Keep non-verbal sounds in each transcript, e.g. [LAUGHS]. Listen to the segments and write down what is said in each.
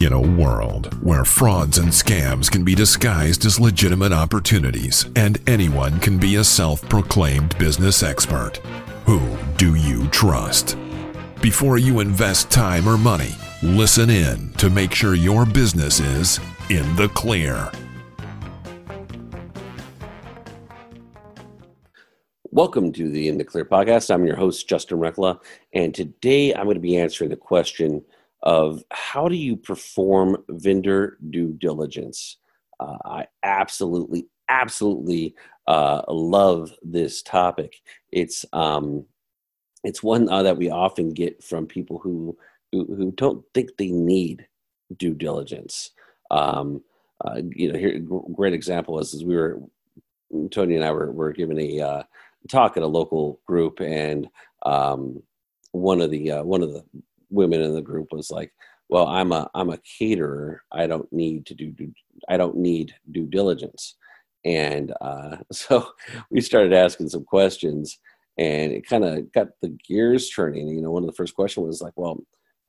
In a world where frauds and scams can be disguised as legitimate opportunities and anyone can be a self proclaimed business expert, who do you trust? Before you invest time or money, listen in to make sure your business is in the clear. Welcome to the In the Clear podcast. I'm your host, Justin Reckla, and today I'm going to be answering the question of how do you perform vendor due diligence. Uh, I absolutely, absolutely uh, love this topic. It's um, it's one uh, that we often get from people who, who, who don't think they need due diligence. Um, uh, you know, here great example is, is we were Tony and I were were given a uh, talk at a local group, and um, one of the uh, one of the women in the group was like, "Well, I'm a I'm a caterer. I don't need to do, do I don't need due diligence." And uh, [LAUGHS] so we started asking some questions, and it kind of got the gears turning. You know, one of the first questions was like, "Well."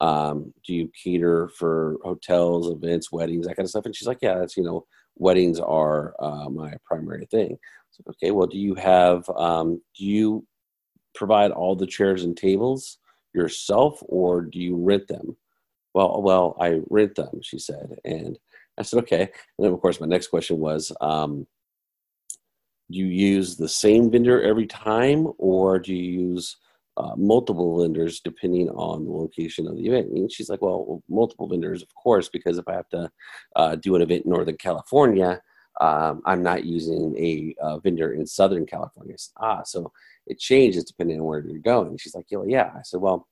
Um, do you cater for hotels, events, weddings, that kind of stuff? And she's like, yeah, that's, you know, weddings are uh, my primary thing. Okay, well, do you have, um, do you provide all the chairs and tables? Yourself or do you rent them? Well, well, I rent them, she said. And I said, okay. And then, of course, my next question was, um, do you use the same vendor every time or do you use uh, multiple vendors depending on the location of the event? And she's like, well, multiple vendors, of course, because if I have to uh, do an event in Northern California, um, I'm not using a uh, vendor in Southern California. Ah, so it changes depending on where you're going. She's like, yeah, yeah. I said, well,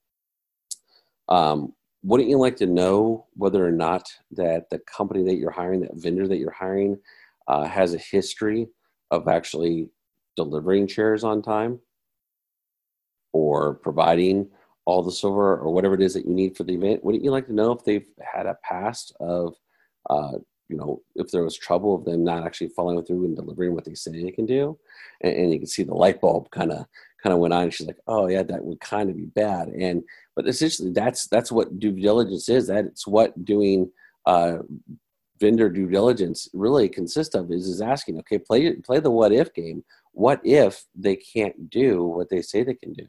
um, wouldn't you like to know whether or not that the company that you're hiring, that vendor that you're hiring, uh, has a history of actually delivering chairs on time or providing all the silver or whatever it is that you need for the event? Wouldn't you like to know if they've had a past of uh, you know, if there was trouble of them not actually following through and delivering what they say they can do, and, and you can see the light bulb kind of kind of went on. she's like, "Oh yeah, that would kind of be bad." And but essentially, that's that's what due diligence is. That it's what doing uh, vendor due diligence really consists of is is asking, okay, play play the what if game. What if they can't do what they say they can do?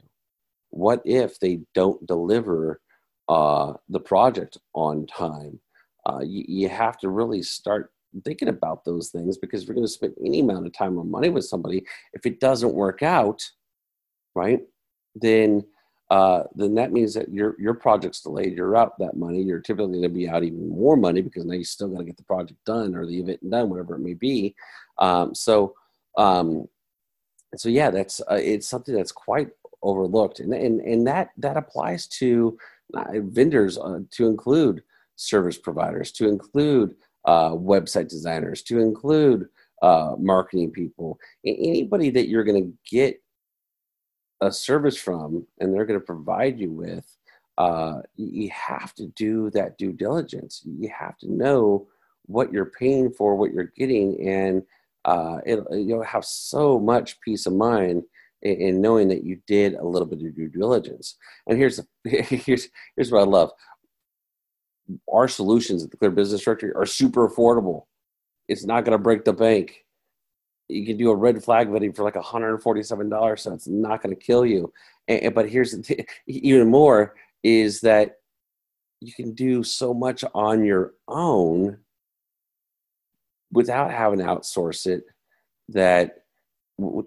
What if they don't deliver uh, the project on time? Uh, you, you have to really start thinking about those things because if you're going to spend any amount of time or money with somebody, if it doesn't work out, right, then uh, then that means that your your project's delayed. You're out that money. You're typically going to be out even more money because now you still got to get the project done or the event done, whatever it may be. Um, so um, so yeah, that's uh, it's something that's quite overlooked, and and and that that applies to uh, vendors uh, to include service providers, to include uh, website designers, to include uh, marketing people, anybody that you're going to get a service from and they're going to provide you with, uh, you have to do that due diligence. You have to know what you're paying for, what you're getting, and uh, it, you'll have so much peace of mind in, in, knowing that you did a little bit of due diligence. And here's [LAUGHS] here's here's what I love our solutions at the Clear Business Directory are super affordable. It's not going to break the bank. You can do a red flag vetting for like $147, so it's not going to kill you. And, but here's th- [LAUGHS] even more is that you can do so much on your own without having to outsource it that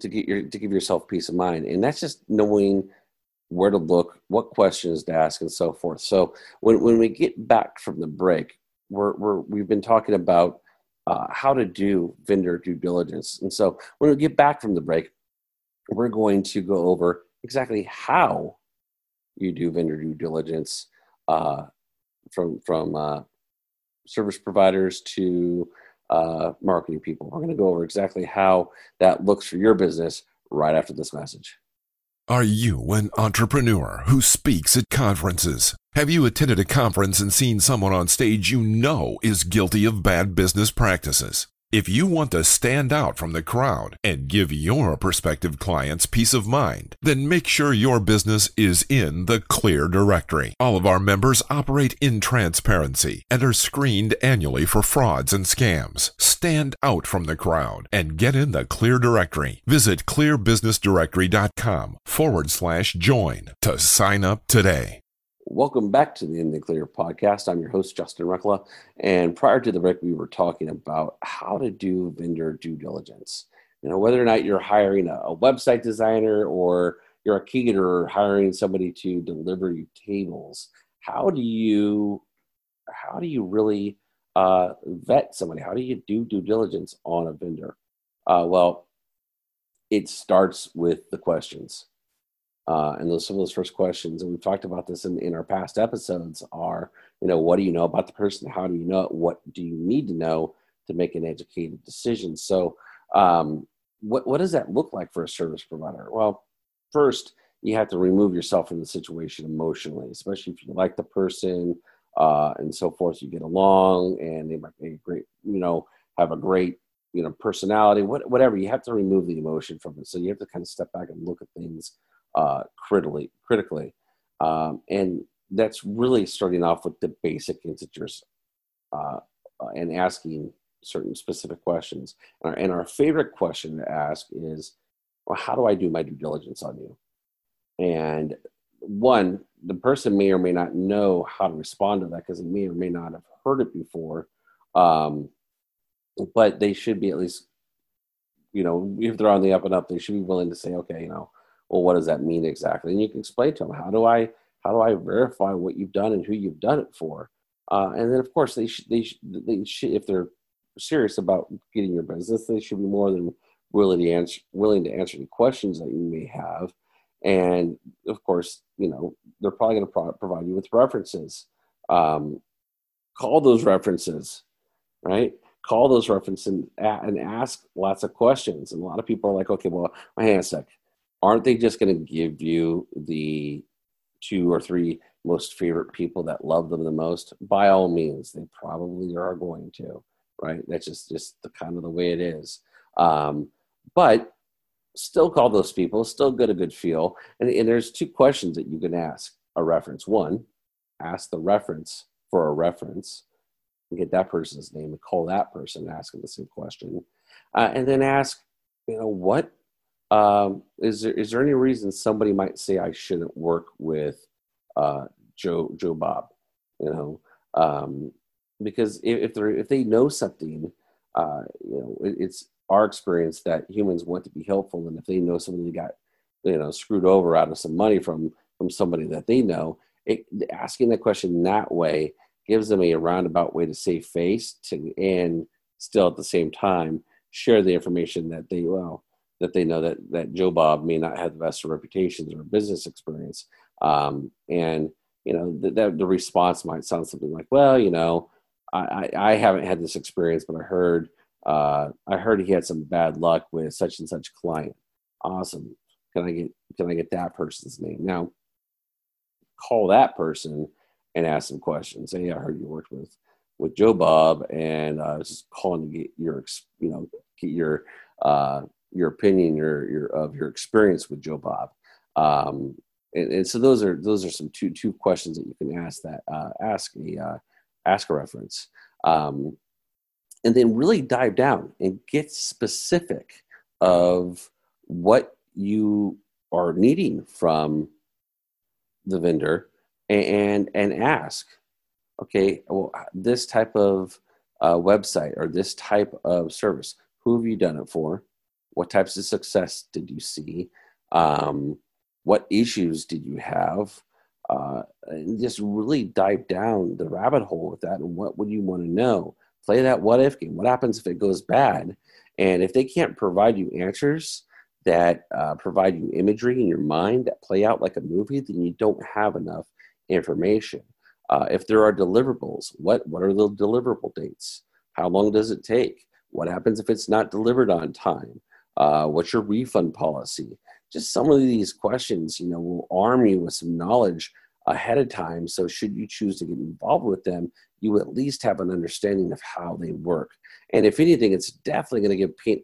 to get your to give yourself peace of mind and that's just knowing where to look, what questions to ask, and so forth. So when, when we get back from the break, we're, we're, we've been talking about uh, how to do vendor due diligence. And so when we get back from the break, we're going to go over exactly how you do vendor due diligence uh, from, from uh, service providers to uh, marketing people. We're going to go over exactly how that looks for your business right after this message. Are you an entrepreneur who speaks at conferences? Have you attended a conference and seen someone on stage you know is guilty of bad business practices? If you want to stand out from the crowd and give your prospective clients peace of mind, then make sure your business is in the Clear Directory. All of our members operate in transparency and are screened annually for frauds and scams. Stand out from the crowd and get in the Clear Directory. Visit clearbusinessdirectory.com forward slash join to sign up today. Welcome back to the In the Clear podcast. I'm your host, Justin Reckla. And prior to the break, we were talking about how to do vendor due diligence. You know, whether or not you're hiring a, a website designer or you're a caterer hiring somebody to deliver you tables, how do you how do you really uh, vet somebody? How do you do due diligence on a vendor? Uh, well, it starts with the questions. Uh, and those some of those first questions, and we've talked about this in, in our past episodes, are you know what do you know about the person? How do you know? What do you need to know to make an educated decision? So, um, what what does that look like for a service provider? Well, first you have to remove yourself from the situation emotionally, especially if you like the person uh, and so forth. You get along, and they might be great, you know, have a great you know personality, what, whatever. You have to remove the emotion from it. So you have to kind of step back and look at things uh, critically. Critically, um, and that's really starting off with the basic integers uh, and asking certain specific questions. And our, and our favorite question to ask is, well, how do I do my due diligence on you? And one, the person may or may not know how to respond to that because they may or may not have heard it before. Um, but they should be at least, you know, if they're on the up and up, they should be willing to say, okay, you know, well, what does that mean exactly? And you can explain to them how do I how do I verify what you've done and who you've done it for? Uh, and then, of course, they should they should they should if they're serious about getting your business, they should be more than willing to answer willing to answer any questions that you may have. And of course, you know they're probably going to pro- provide you with references. Um, call those references, right? Call those references and, and ask lots of questions. And a lot of people are like, okay, well, hang on a sec aren't they just going to give you the two or three most favorite people that love them the most? By all means, they probably are going to, right? That's just just the kind of the way it is. Um, but still call those people, still get a good feel. And, and there's two questions that you can ask a reference. One, ask the reference for a reference and get that person's name and call that person, and ask them the same question. Uh, and then ask, you know, what um, is there is there any reason somebody might say I shouldn't work with uh, Joe Joe Bob? You know, um, because if, they if they know something, uh, you know, it, it's our experience that humans want to be helpful, and if they know somebody got you know screwed over out of some money from from somebody that they know, it, asking the question that way gives them a roundabout way to save face to and still at the same time share the information that they well that they know that that Joe Bob may not have the best of reputations or business experience. Um, and you know, the, the, response might sound something like, "Well, you know, I, I, I haven't had this experience, but I heard uh, I heard he had some bad luck with such and such client. Awesome. Can I get can I get that person's name now? Call that person and ask some questions. Hey, I heard you worked with with Joe Bob, and uh, I was just calling to get your you know get your uh, your opinion your, your of your experience with Joe Bob. Um, and, and, so those are those are some two two questions that you can ask that uh, ask a uh, ask a reference, um, and then really dive down and get specific of what you are needing from the vendor and and ask okay well this type of uh, website or this type of service who have you done it for what types of success did you see? Um, what issues did you have? Uh, and just really dive down the rabbit hole with that. And what would you want to know? Play that what if game. What happens if it goes bad? And if they can't provide you answers that uh, provide you imagery in your mind that play out like a movie, then you don't have enough information. Uh, if there are deliverables, what, what are the deliverable dates? How long does it take? What happens if it's not delivered on time? Uh, what's your refund policy? Just some of these questions, you know, will arm you with some knowledge ahead of time. So, should you choose to get involved with them, you at least have an understanding of how they work. And if anything, it's definitely going to give paint.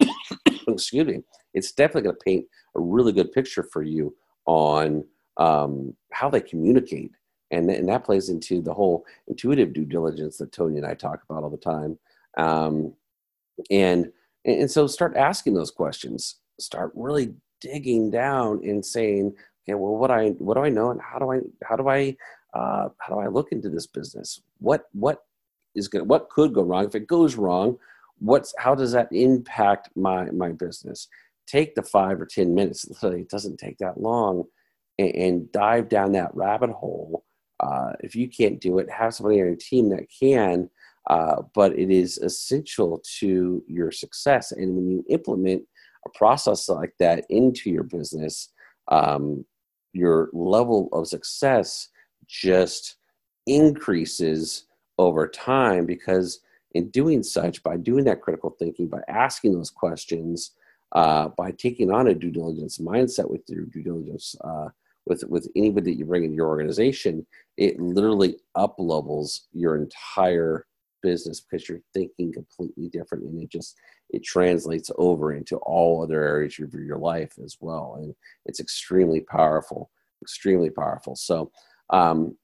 [COUGHS] excuse me. It's definitely going to paint a really good picture for you on um, how they communicate, and and that plays into the whole intuitive due diligence that Tony and I talk about all the time. Um, and and so start asking those questions. Start really digging down and saying, okay, well, what I what do I know, and how do I how do I uh, how do I look into this business? What what is good? What could go wrong? If it goes wrong, what's how does that impact my my business? Take the five or ten minutes. [LAUGHS] Literally, it doesn't take that long, and, and dive down that rabbit hole. Uh, if you can't do it, have somebody on your team that can. Uh, but it is essential to your success. And when you implement a process like that into your business, um, your level of success just increases over time because in doing such by doing that critical thinking by asking those questions uh, by taking on a due diligence mindset with your due diligence uh, with with anybody that you bring in your organization it literally up levels your entire business because you're thinking completely different and it just it translates over into all other areas of your life as well and it's extremely powerful extremely powerful. So um,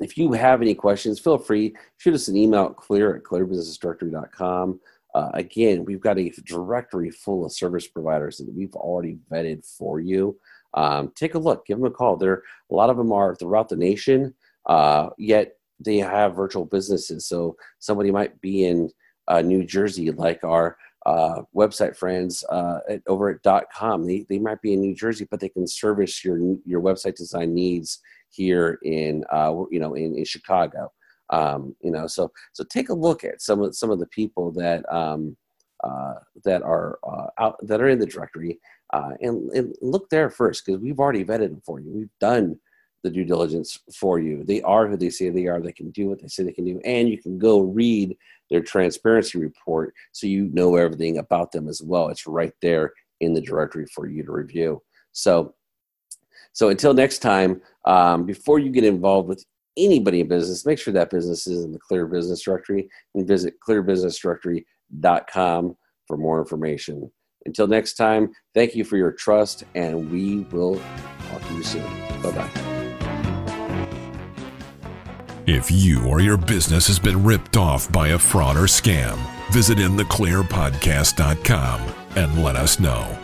if you have any questions feel free shoot us an email clear at clearbusinessdirectory.com uh, again we've got a directory full of service providers that we've already vetted for you. Um, take a look give them a call. There a lot of them are throughout the nation uh, yet they have virtual businesses. So somebody might be in uh, New Jersey, like our uh, website friends uh, at, over at .com. They, they might be in New Jersey, but they can service your your website design needs here in uh, you know in, in Chicago. Um, you know, so so take a look at some of some of the people that um, uh, that are uh, out that are in the directory, and, and look there first because we've already vetted them for you. We've done the due diligence for you. They are who they say they are. They can do what they say they can do. And you can go read their transparency report so you know everything about them as well. It's right there in the directory for you to review. So, so until next time, um, before you get involved with anybody in business, make sure that business is in the Clear Business Directory and visit clearbusinessdirectory.com for more information. Until next time, thank you for your trust, and we will talk to you soon. Bye bye. If you or your business has been ripped off by a fraud or scam, visit intheclearpodcast.com and let us know.